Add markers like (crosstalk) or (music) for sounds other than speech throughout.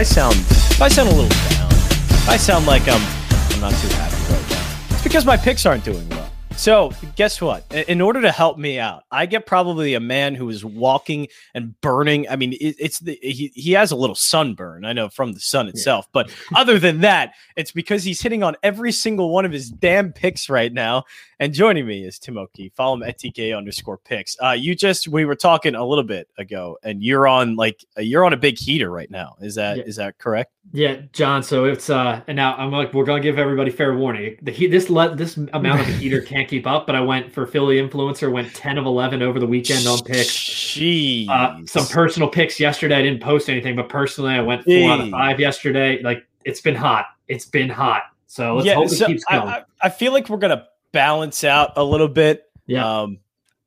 I sound if I sound a little down, if I sound like I'm I'm not too happy right now, it's because my picks aren't doing well. So, guess what? In order to help me out, I get probably a man who is walking and burning. I mean, it, it's the he, he has a little sunburn, I know from the sun itself, yeah. but other than that, it's because he's hitting on every single one of his damn picks right now. And joining me is Tim O'Keefe. Follow him at TK underscore picks. Uh, you just we were talking a little bit ago, and you're on like you're on a big heater right now. Is that yeah. is that correct? Yeah, John. So it's uh, and now I'm like we're gonna give everybody fair warning. The heat this let this amount of (laughs) heater can't keep up. But I went for Philly influencer, went ten of eleven over the weekend on picks. Uh, some personal picks yesterday. I didn't post anything, but personally, I went four Jeez. out of five yesterday. Like it's been hot. It's been hot. So let's yeah, hope so it keeps going. I, I feel like we're gonna balance out a little bit. Yeah. Um,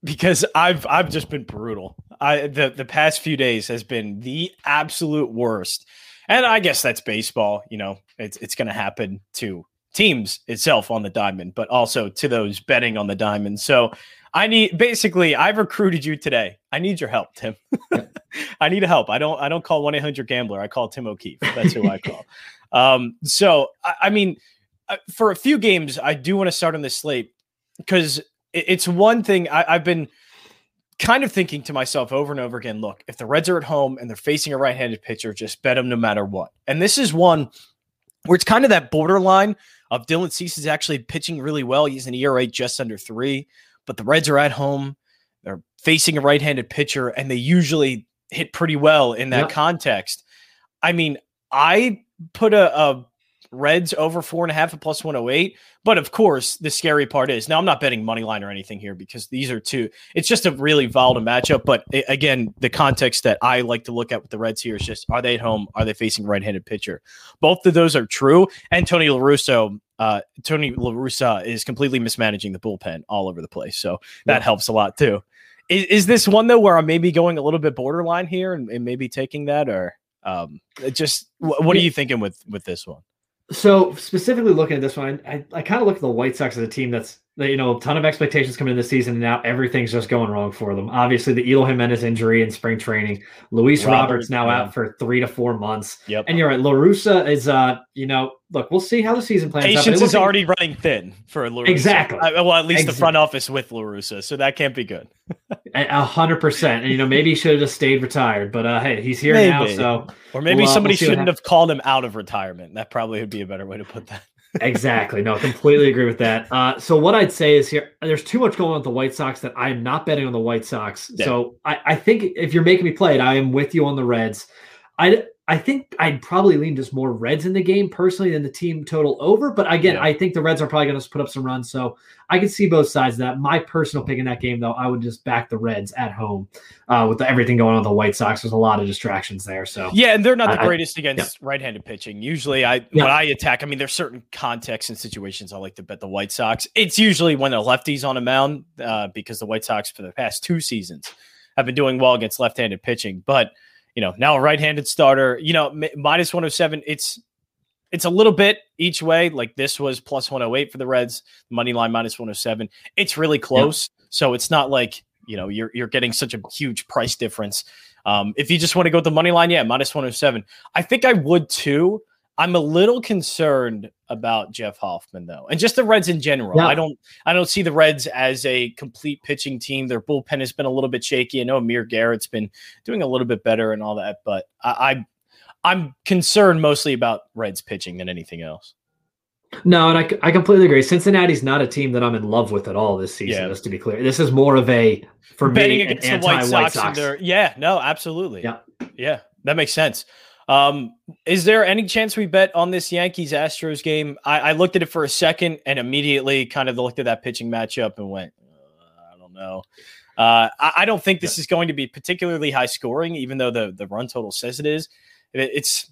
because I've I've just been brutal. I the the past few days has been the absolute worst. And I guess that's baseball, you know. It's it's going to happen to teams itself on the diamond, but also to those betting on the diamond. So I need basically I've recruited you today. I need your help, Tim. (laughs) I need help. I don't I don't call 1-800 gambler. I call Tim O'Keefe. That's who I call. (laughs) Um, so I, I mean for a few games, I do want to start on this slate because it's one thing I, I've been kind of thinking to myself over and over again look, if the Reds are at home and they're facing a right handed pitcher, just bet them no matter what. And this is one where it's kind of that borderline of Dylan Cease is actually pitching really well. He's an ERA just under three, but the Reds are at home. They're facing a right handed pitcher, and they usually hit pretty well in that context. I mean, I put a, a Reds over four and a half at plus 108. But of course, the scary part is now I'm not betting money line or anything here because these are two. It's just a really volatile matchup. But it, again, the context that I like to look at with the Reds here is just are they at home? Are they facing right handed pitcher? Both of those are true. And Tony LaRusso, uh, Tony LaRussa is completely mismanaging the bullpen all over the place. So that yeah. helps a lot too. Is, is, this one though where I'm maybe going a little bit borderline here and, and maybe taking that or um, just what are you thinking with with this one? So specifically looking at this one, I, I kind of look at the White Sox as a team that's you know a ton of expectations coming in the season, and now everything's just going wrong for them. Obviously, the Eloy Jimenez injury in spring training, Luis Robert, Roberts now yeah. out for three to four months. Yep. And you're right, LaRussa is uh you know look, we'll see how the season plans. Patience is already running thin for LaRussa. Exactly. Uh, well, at least exactly. the front office with LaRussa, so that can't be good. A hundred percent. And you know, maybe he should have just stayed retired, but uh, hey, he's here maybe. now. So, or maybe we'll, uh, somebody we'll shouldn't have called him out of retirement. That probably would be a better way to put that. Exactly. No, I completely agree with that. Uh, so what I'd say is here, there's too much going on with the White Sox that I am not betting on the White Sox. Yeah. So I, I think if you're making me play it, I am with you on the Reds. I I think I'd probably lean just more Reds in the game personally than the team total over. But again, yeah. I think the Reds are probably going to put up some runs. So I can see both sides of that. My personal pick in that game, though, I would just back the Reds at home uh, with the, everything going on with the White Sox. There's a lot of distractions there. So yeah, and they're not the greatest against yeah. right-handed pitching. Usually, I yeah. when I attack, I mean, there's certain contexts and situations I like to bet the White Sox. It's usually when the lefties on a mound uh, because the White Sox for the past two seasons have been doing well against left-handed pitching, but you know, now a right-handed starter, you know, minus 107, it's it's a little bit each way. Like this was plus 108 for the Reds, money line minus 107. It's really close. Yeah. So it's not like, you know, you're you're getting such a huge price difference. Um, if you just want to go with the money line, yeah, minus 107. I think I would too. I'm a little concerned about Jeff Hoffman though, and just the Reds in general. Yeah. I don't I don't see the Reds as a complete pitching team. Their bullpen has been a little bit shaky. I know Amir Garrett's been doing a little bit better and all that, but I, I I'm concerned mostly about Reds pitching than anything else. No, and I, I completely agree. Cincinnati's not a team that I'm in love with at all this season. Yeah. Just to be clear, this is more of a for betting me against the White Sox. Sox. yeah, no, absolutely. Yeah, yeah, that makes sense. Um, is there any chance we bet on this Yankees Astros game? I, I, looked at it for a second and immediately kind of looked at that pitching matchup and went, uh, I don't know. Uh, I, I, don't think this is going to be particularly high scoring, even though the the run total says it is. It, it's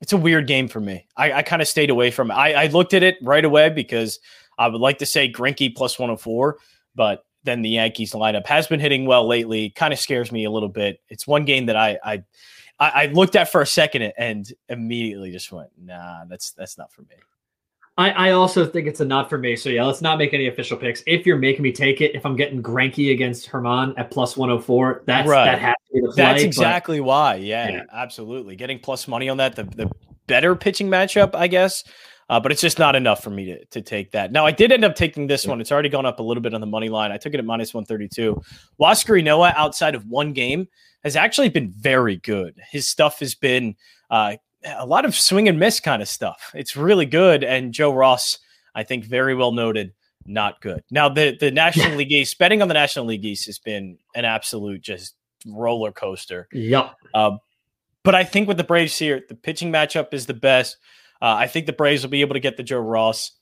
it's a weird game for me. I, I kind of stayed away from it. I, I looked at it right away because I would like to say Greinke plus 104, but then the Yankees lineup has been hitting well lately. Kind of scares me a little bit. It's one game that I I I, I looked at for a second and immediately just went, nah, that's that's not for me. I, I also think it's a not for me. So yeah, let's not make any official picks. If you're making me take it, if I'm getting Greinke against Germán at plus 104, that's right. that has That's exactly but, why. Yeah, yeah, absolutely. Getting plus money on that, the, the better pitching matchup, I guess. Uh, but it's just not enough for me to, to take that. Now, I did end up taking this one. It's already gone up a little bit on the money line. I took it at minus 132. Huascar Ynoa, outside of one game, has actually been very good. His stuff has been uh, a lot of swing and miss kind of stuff. It's really good. And Joe Ross, I think, very well noted, not good. Now, the, the National League East, betting on the National League East has been an absolute just roller coaster. Yep. Uh, but I think with the Braves here, the pitching matchup is the best. Uh, I think the Braves will be able to get the Joe Ross.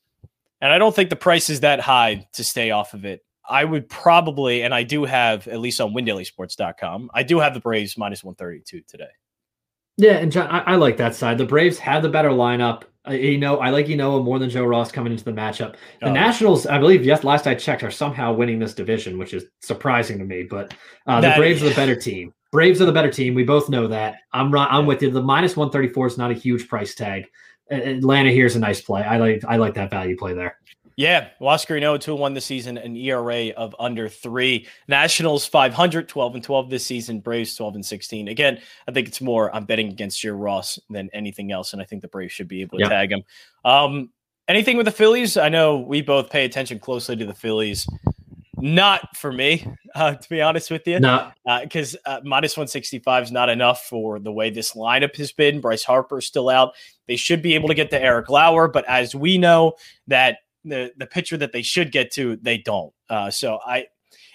And I don't think the price is that high to stay off of it. I would probably, and I do have, at least on WinDailySports.com, I do have the Braves minus 132 today. Yeah, and John, I, I, like that side. The Braves have the better lineup. Uh, you know, I like you know more than Joe Ross coming into the matchup. The oh. Nationals, I believe, yes, last I checked, are somehow winning this division, which is surprising to me. But uh, the Braves are the better team. Braves are the better team. We both know that. I'm I'm with you. The minus 134 is not a huge price tag. Atlanta here's a nice play. I like I like that value play there. Yeah, Huascar Ynoa 2 1 this season, an ERA of under three. Nationals 500, 12 and 12 this season. Braves 12 and 16. Again, I think it's more I'm betting against Joe Ross than anything else, and I think the Braves should be able to tag him. Um, anything with the Phillies? I know we both pay attention closely to the Phillies. Not for me, uh, to be honest with you. No, because uh, uh, minus 165 is not enough for the way this lineup has been. Bryce Harper is still out. They should be able to get to Eric Lauer, but as we know, that the the pitcher that they should get to, they don't. Uh, so I,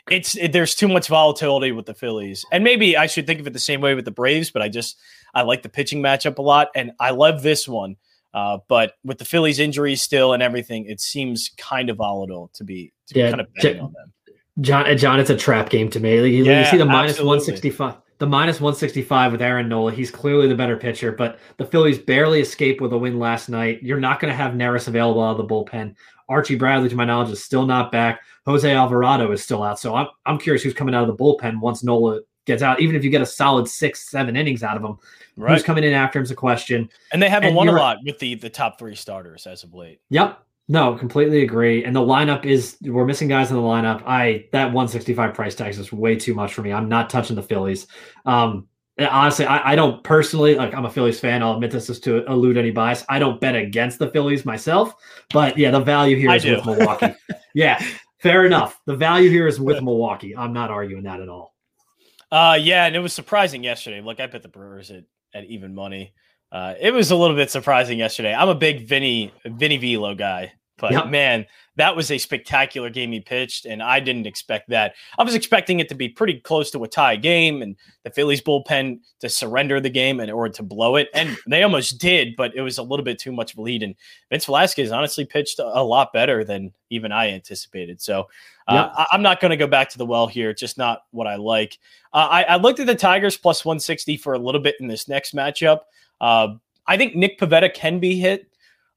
it's it, there's too much volatility with the Phillies, and maybe I should think of it the same way with the Braves. But I just I like the pitching matchup a lot, and I love this one. Uh, but with the Phillies injuries still and everything, it seems kind of volatile to be yeah, kind of betting on them. John, uh, John, it's a trap game to me. you, yeah, you see the minus one sixty five the minus 165 with Aaron Nola. He's clearly the better pitcher, but the Phillies barely escaped with a win last night. You're not going to have Neris available out of the bullpen. Archie Bradley, to my knowledge, is still not back. Jose Alvarado is still out. So I'm, I'm curious who's coming out of the bullpen once Nola gets out. Even if you get a solid six, seven innings out of him, right. who's coming in after him is a question. And they haven't and won a lot with the the top three starters as of late. Yep. No, completely agree. And the lineup is we're missing guys in the lineup. I that 165 price tag is way too much for me. I'm not touching the Phillies. Um, honestly, I, I, don't personally like. I'm a Phillies fan. I'll admit this is to elude any bias. I don't bet against the Phillies myself, but yeah, the value here is with Milwaukee. (laughs) yeah, fair enough. The value here is with Milwaukee. I'm not arguing that at all. Uh, yeah, and it was surprising yesterday. Look, I bet the Brewers at, at even money. Uh, it was a little bit surprising yesterday. I'm a big Vinny Vinny Velo guy, but yep. man, that was a spectacular game he pitched, and I didn't expect that. I was expecting it to be pretty close to a tie game, and the Phillies bullpen to surrender the game and or to blow it, and they almost did, but it was a little bit too much of a lead. And Vince Velasquez honestly pitched a lot better than even I anticipated. So uh, yep. I, am not going to go back to the well here. just not what I like. Uh, I, I looked at the Tigers plus 160 for a little bit in this next matchup. Uh, I think Nick Pivetta can be hit.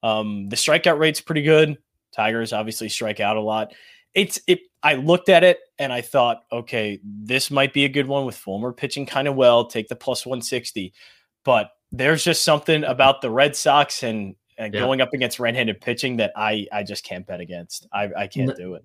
Um, the strikeout rate's pretty good. Tigers obviously strike out a lot. It's it. I looked at it and I thought, okay, this might be a good one with Fulmer pitching kind of well. Take the plus 160, but there's just something about the Red Sox and, and yeah. going up against right-handed pitching that I I just can't bet against. I I can't do it.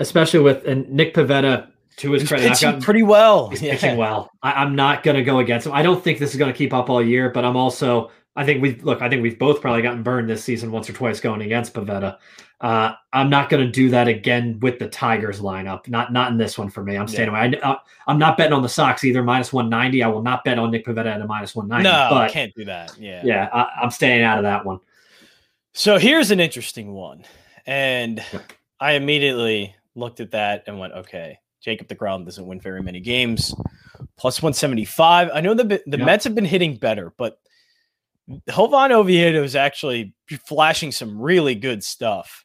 Especially with and Nick Pivetta to his he's credit, pitching pretty well. He's yeah. pitching well. I, am not going to go against him. I don't think this is going to keep up all year, but I'm also. I think we look. I think we've both probably gotten burned this season once or twice going against Pivetta. Uh, I'm not going to do that again with the Tigers lineup. Not not in this one for me. I'm staying yeah. away. I, am not betting on the Sox either. Minus 190. I will not bet on Nick Pivetta at a minus 190. No, but, can't do that. Yeah, yeah. I, I'm staying out of that one. So here's an interesting one, and I immediately looked at that and went, okay, Jacob DeGrom doesn't win very many games. Plus 175. I know the the yeah. Mets have been hitting better, but Johan Oviedo is actually flashing some really good stuff.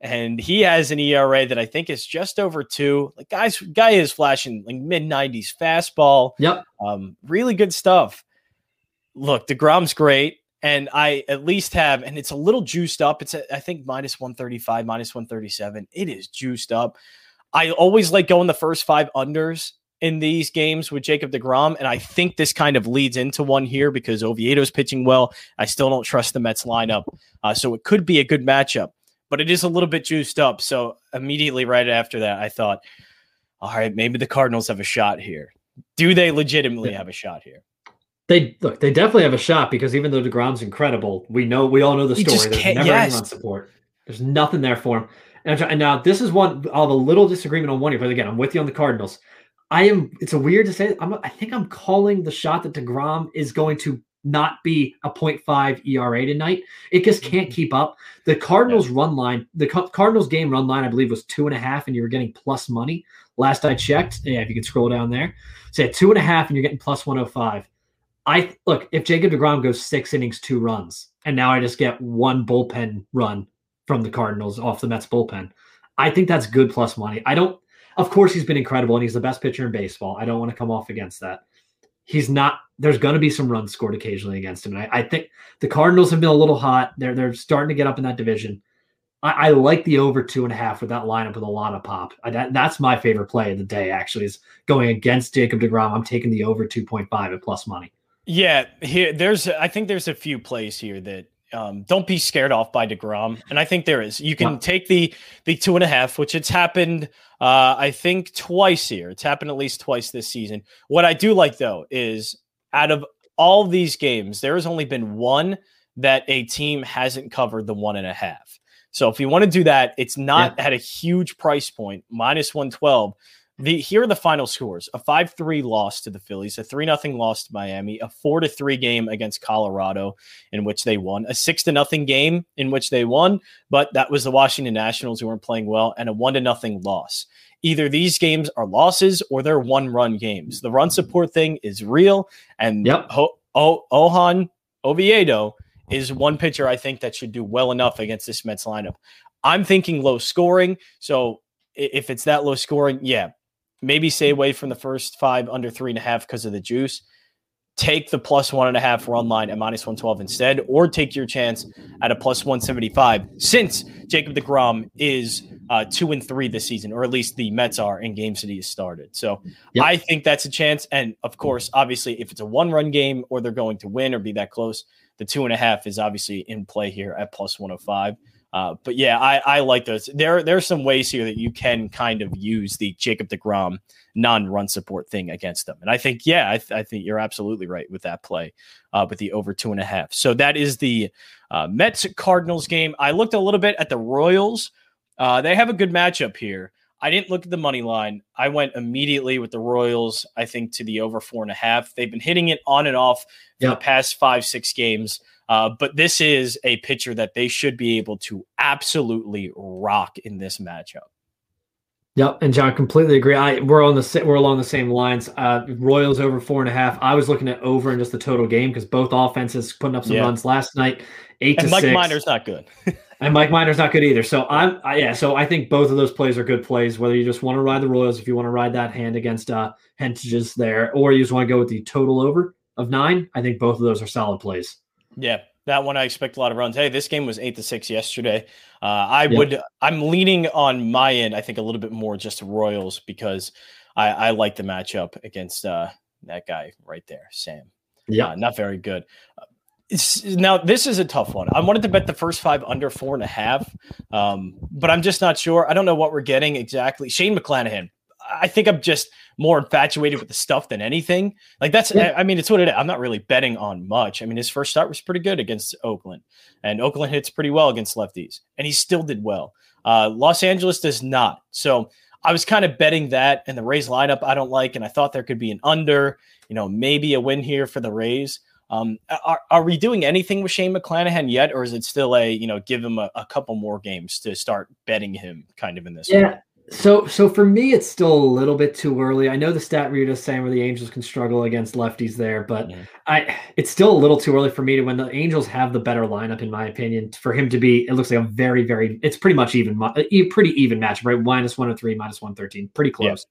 And he has an ERA that I think is just over two. Like guys, guy is flashing like mid 90s fastball. Yep. Um, really good stuff. Look, DeGrom's great. And I at least have, and it's a little juiced up. It's, I think, minus 135, minus 137. It is juiced up. I always like going the first five unders in these games with Jacob DeGrom. And I think this kind of leads into one here because Oviedo's pitching well. I still don't trust the Mets lineup. Uh, so it could be a good matchup, but it is a little bit juiced up. So immediately right after that, I thought, all right, maybe the Cardinals have a shot here. Do they legitimately have a shot here? They look. They definitely have a shot because even though Degrom's incredible, we know we all know the story. There's never yes. any run support. There's nothing there for him. And, and, now this is one. I'll have a little disagreement on one here, but again, I'm with you on the Cardinals. I am. It's a weird to say. I'm. I think I'm calling the shot that Degrom is going to not be a 0.5 ERA tonight. It just can't mm-hmm. keep up. The Cardinals yeah. run line, the Cardinals game run line, I believe was two and a half, and you were getting plus money. Last I checked, yeah, if you could scroll down there, say two and a half, and you're getting plus 105. I look if Jacob Degrom goes six innings, two runs, and now I just get one bullpen run from the Cardinals off the Mets bullpen. I think that's good plus money. I don't. Of course, he's been incredible, and he's the best pitcher in baseball. I don't want to come off against that he's not there's going to be some runs scored occasionally against him. And I, I, think the Cardinals have been a little hot. They're they're starting to get up in that division. I, I like the over two and a half with that lineup with a lot of pop. I, that, that's my favorite play of the day. Actually, is going against Jacob Degrom. I'm taking the over two point five at plus money. Yeah, here there's I think there's a few plays here that um, don't be scared off by Degrom, and I think there is. You can take the the two and a half, which it's happened. Uh, I think twice here. It's happened at least twice this season. What I do like though is out of all these games, there has only been one that a team hasn't covered the one and a half. So if you want to do that, it's not yeah. at a huge price point, minus one twelve. The here are the final scores: a five-three loss to the Phillies, a three-nothing loss to Miami, a four-to-three game against Colorado in which they won, a six to nothing game in which they won, but that was the Washington Nationals who weren't playing well, and a one to nothing loss. Either these games are losses or they're one-run games. The run support thing is real, and yep. Ho- o- Johan Oviedo is one pitcher I think that should do well enough against this Mets lineup. I'm thinking low scoring, so if it's that low scoring, yeah, maybe stay away from the first five under three and a half because of the juice. Take the plus one and a half run line at minus 112 instead, or take your chance at a plus 175 since Jacob DeGrom is uh, two and three this season, or at least the Mets are in Game City has started. So yep. I think that's a chance. And of course, obviously, if it's a one run game or they're going to win or be that close, the two and a half is obviously in play here at plus 105. Uh, but yeah, I, I like those. There, there are some ways here that you can kind of use the Jacob Degrom non-run support thing against them, and I think yeah, I, th- I think you're absolutely right with that play, uh, with the over two and a half. So that is the uh, Mets Cardinals game. I looked a little bit at the Royals. Uh, they have a good matchup here. I didn't look at the money line. I went immediately with the Royals. I think to the over four and a half. They've been hitting it on and off for the past five, six games. Uh, but this is a pitcher that they should be able to absolutely rock in this matchup. Yep, and John, completely agree. I we're on the we're along the same lines. Uh, Royals over four and a half. I was looking at over in just the total game because both offenses putting up some yeah. runs last night. Eight and to Mike six. Minor's not good. (laughs) and Mike Minor's not good either. So I'm I, yeah. So I think both of those plays are good plays. Whether you just want to ride the Royals, if you want to ride that hand against uh Hentges there, or you just want to go with the total over of nine, I think both of those are solid plays. Yeah, that one I expect a lot of runs. Hey, this game was eight to six yesterday. Uh, I yep. would. I'm leaning on my end. I think a little bit more just Royals because I, I like the matchup against uh, that guy right there, Sam. Yeah, uh, not very good. Now this is a tough one. I wanted to bet the first five under four and a half, um, but I'm just not sure. I don't know what we're getting exactly. Shane McClanahan. I think I'm just more infatuated with the stuff than anything. Like that's, yeah. I mean, it's what it is. I'm not really betting on much. I mean, his first start was pretty good against Oakland, and Oakland hits pretty well against lefties, and he still did well. Uh, Los Angeles does not. So I was kind of betting that, and the Rays lineup I don't like, and I thought there could be an under, you know, maybe a win here for the Rays. Um, are, are we doing anything with Shane McClanahan yet, or is it still a you know give him a, a couple more games to start betting him kind of in this? Yeah, so, so for me, it's still a little bit too early. I know the stat reader is saying where the Angels can struggle against lefties there, but yeah. I it's still a little too early for me to when the Angels have the better lineup, in my opinion, for him to be. It looks like a very, very. It's pretty much even, pretty even match, right? Minus one hundred oh three, minus one thirteen, pretty close.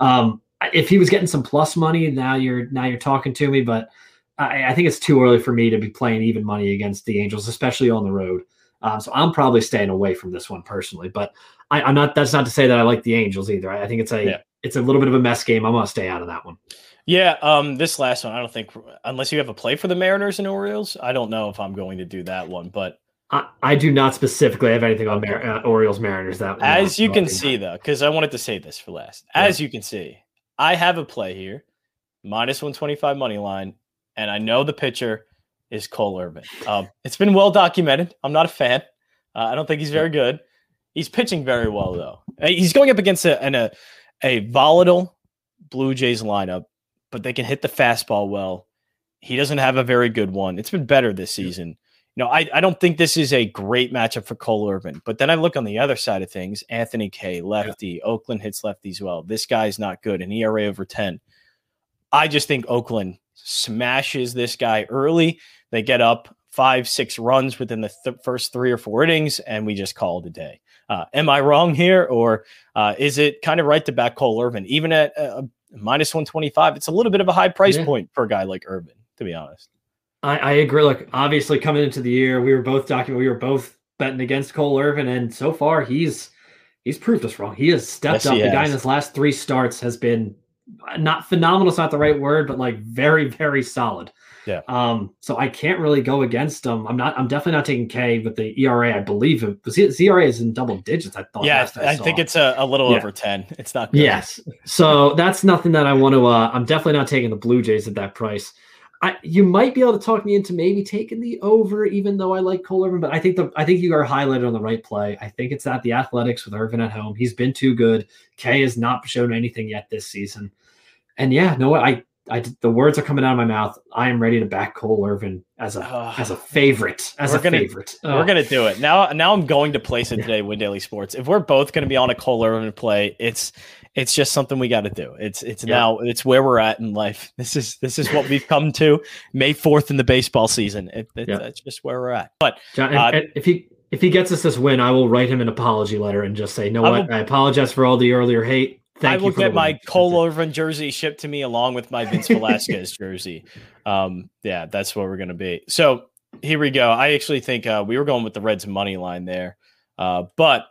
Yeah. Um, if he was getting some plus money, now you're now you're talking to me, but I, I think it's too early for me to be playing even money against the Angels, especially on the road. Um, so I'm probably staying away from this one personally. But I, am not. That's not to say that I like the Angels either. I, I think it's a yeah. it's a little bit of a mess game. I'm gonna stay out of that one. Yeah, um, this last one, I don't think unless you have a play for the Mariners and Orioles, I don't know if I'm going to do that one. But I, I do not specifically have anything on Mar- uh, Orioles Mariners. That as you can see though, because I wanted to say this for last. As yeah. you can see, I have a play here minus 125 money line, and I know the pitcher is Cole Irvin. Um, it's been well documented. I'm not a fan. Uh, I don't think he's very good. He's pitching very well though. Uh, he's going up against a, an, a a volatile Blue Jays lineup, but they can hit the fastball well. He doesn't have a very good one. It's been better this season. You know, I, I don't think this is a great matchup for Cole Irvin. But then I look on the other side of things. Anthony Kay, lefty. Yeah. Oakland hits lefties well. This guy's not good. An ERA over 10. I just think Oakland smashes this guy early. They get up five, six runs within the th- first three or four innings, and we just call it a day. Uh, am I wrong here, or uh, is it kind of right to back Cole Irvin, even at uh, minus 125? It's a little bit of a high price yeah. point for a guy like Irvin, to be honest. I, I agree. Look, obviously, coming into the year, we were both documenting, we were both betting against Cole Irvin, and so far, he's he's proved us wrong. He has stepped yes, up. The has. guy in his last three starts has been not phenomenal. is not the right word, but like very, very solid. Yeah. Um, so I can't really go against him. I'm not. I'm definitely not taking Kay with the ERA. I believe it. The ERA is in double digits. I thought. Yeah, I, I think it's a, a little yeah. over ten. It's not. Good. Yes. So that's nothing that I want to. Uh, I'm definitely not taking the Blue Jays at that price. I, you might be able to talk me into maybe taking the over, even though I like Cole Irvin. But I think the I think you are highlighted on the right play. I think it's at the Athletics with Irvin at home. He's been too good. Kay has not shown anything yet this season. And yeah, no, I I the words are coming out of my mouth. I am ready to back Cole Irvin as a uh, as a favorite. As a gonna, favorite. We're gonna do it now. Now I'm going to place it today with Daily Sports. If we're both gonna be on a Cole Irvin play, it's it's just something we got to do. It's it's yeah. now it's where we're at in life. (laughs) This is this is what we've come to. May fourth in the baseball season. It, it, yeah. That's just where we're at. But John, uh, if he if he gets us this win, I will write him an apology letter and just say, "No, what? Will, I apologize for all the earlier hate. Thank I will get my Cole Irvin jersey shipped to me along with my Vince (laughs) Velasquez jersey. Um, yeah, that's what we're gonna be. So here we go. I actually think uh, we were going with the Reds money line there, uh, but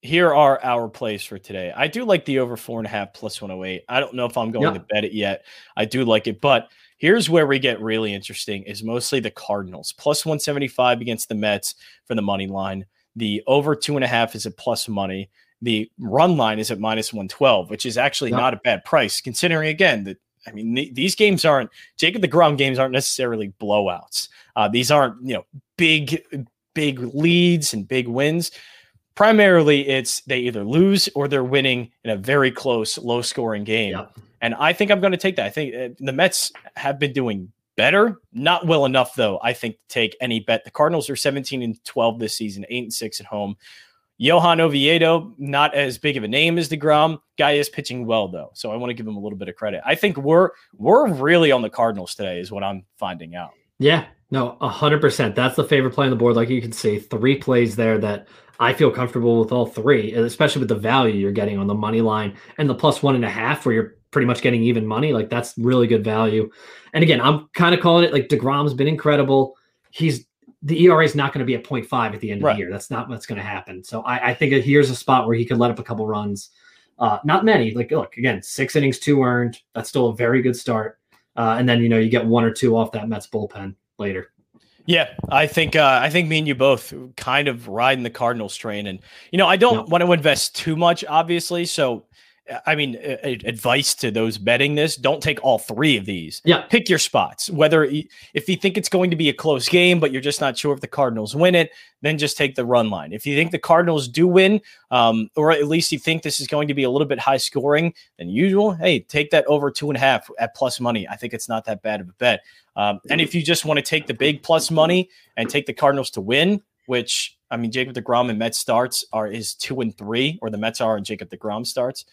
here are our plays for today. I do like the over four and a half plus 108. I don't know if I'm going to bet it yet. I do like it, but here's where we get really interesting is mostly the Cardinals plus 175 against the Mets for the money line. The over two and a half is a plus money the run line is at minus 112, which is actually not a bad price considering again that I mean th- these games aren't Jacob deGrom games aren't necessarily blowouts. Uh, these aren't you know big big leads and big wins. Primarily, it's they either lose or they're winning in a very close, low scoring game. And I think I'm going to take that. I think uh, the Mets have been doing better, not well enough though. I think to take any bet. The Cardinals are 17 and 12 this season, eight and six at home. Johan Oviedo, not as big of a name as DeGrom. Guy is pitching well though, so I want to give him a little bit of credit. I think we're we're really on the Cardinals today, is what I'm finding out. Yeah, no, hundred percent. That's the favorite play on the board. Like you can see, three plays there that I feel comfortable with all three, especially with the value you're getting on the money line and the plus one and a half, where you're pretty much getting even money. Like that's really good value. And again, I'm kind of calling it like DeGrom's been incredible. He's the ERA is not going to be at 0.5 at the end of right. the year. That's not what's going to happen. So I, I, think here's a spot where he could let up a couple runs. Uh, not many. Like, look, again, six innings, two earned. That's still a very good start. Uh, and then, you know, you get one or two off that Mets bullpen later. Yeah, I think uh, I think me and you both kind of riding the Cardinals train, and you know I don't want to invest too much, obviously. So I mean, advice to those betting this: don't take all three of these. Yeah, pick your spots. Whether if you think it's going to be a close game, but you're just not sure if the Cardinals win it, then just take the run line. If you think the Cardinals do win, um, or at least you think this is going to be a little bit high scoring than usual, hey, take that over two and a half at plus money. I think it's not that bad of a bet. Um, and if you just want to take the big plus money and take the Cardinals to win, which I mean, Jacob Degrom and Mets starts are is two and three, or the Mets are and Jacob Degrom starts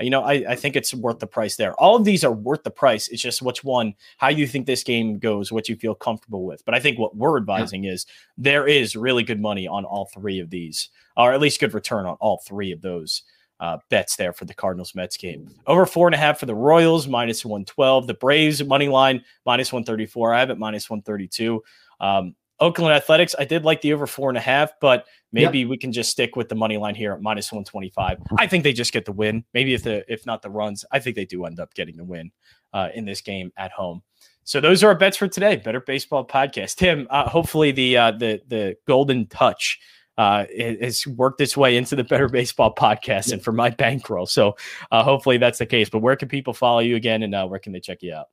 you know, I, I think it's worth the price there. All of these are worth the price. It's just which one, how you think this game goes, what you feel comfortable with. But I think what we're advising yeah. is there is really good money on all three of these, or at least good return on all three of those uh, bets there for the Cardinals Mets game. Over four and a half for the Royals, minus 112. The Braves money line, minus 134. I have it minus 132. Um, Oakland Athletics, I did like the over four and a half, but maybe yep. we can just stick with the money line here at minus 125. I think they just get the win. Maybe if the if not the runs, I think they do end up getting the win uh, in this game at home. So those are our bets for today. Better Baseball Podcast. Tim, uh, hopefully the uh, the the golden touch uh, has worked its way into the Better Baseball podcast and for my bankroll. So uh, hopefully that's the case. But where can people follow you again, and uh, where can they check you out?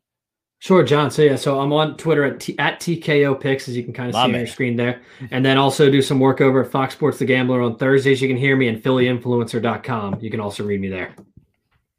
Sure, John. So yeah, so I'm on Twitter at T- at TKO Picks, as you can kind of see on your screen there, and then also do some work over at Fox Sports The Gambler on Thursdays. You can hear me and PhillyInfluencer.com. You can also read me there.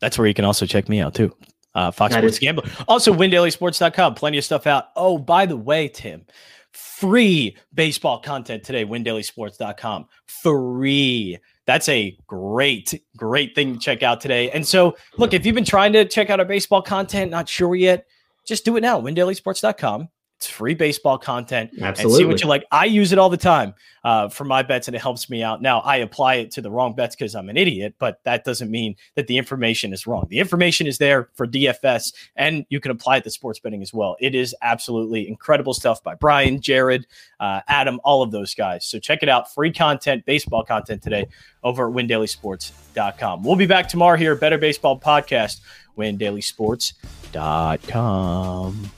That's where you can also check me out too. Uh, Fox that Sports is- Gambler. Also, WinDailySports.com. Plenty of stuff out. Oh, by the way, Tim, free baseball content today. WinDailySports.com. Free. That's a great, great thing to check out today. And so, look, if you've been trying to check out our baseball content, not sure yet just do it now. WinDailySports.com. It's free baseball content. Absolutely. And see what you like. I use it all the time uh, for my bets, and it helps me out. Now, I apply it to the wrong bets because I'm an idiot, but that doesn't mean that the information is wrong. The information is there for DFS, and you can apply it to sports betting as well. It is absolutely incredible stuff by Brian, Jared, uh, Adam, all of those guys. So check it out. Free content, baseball content today over at WinDailySports.com. We'll be back tomorrow here, Better Baseball Podcast, WinDailySports.com.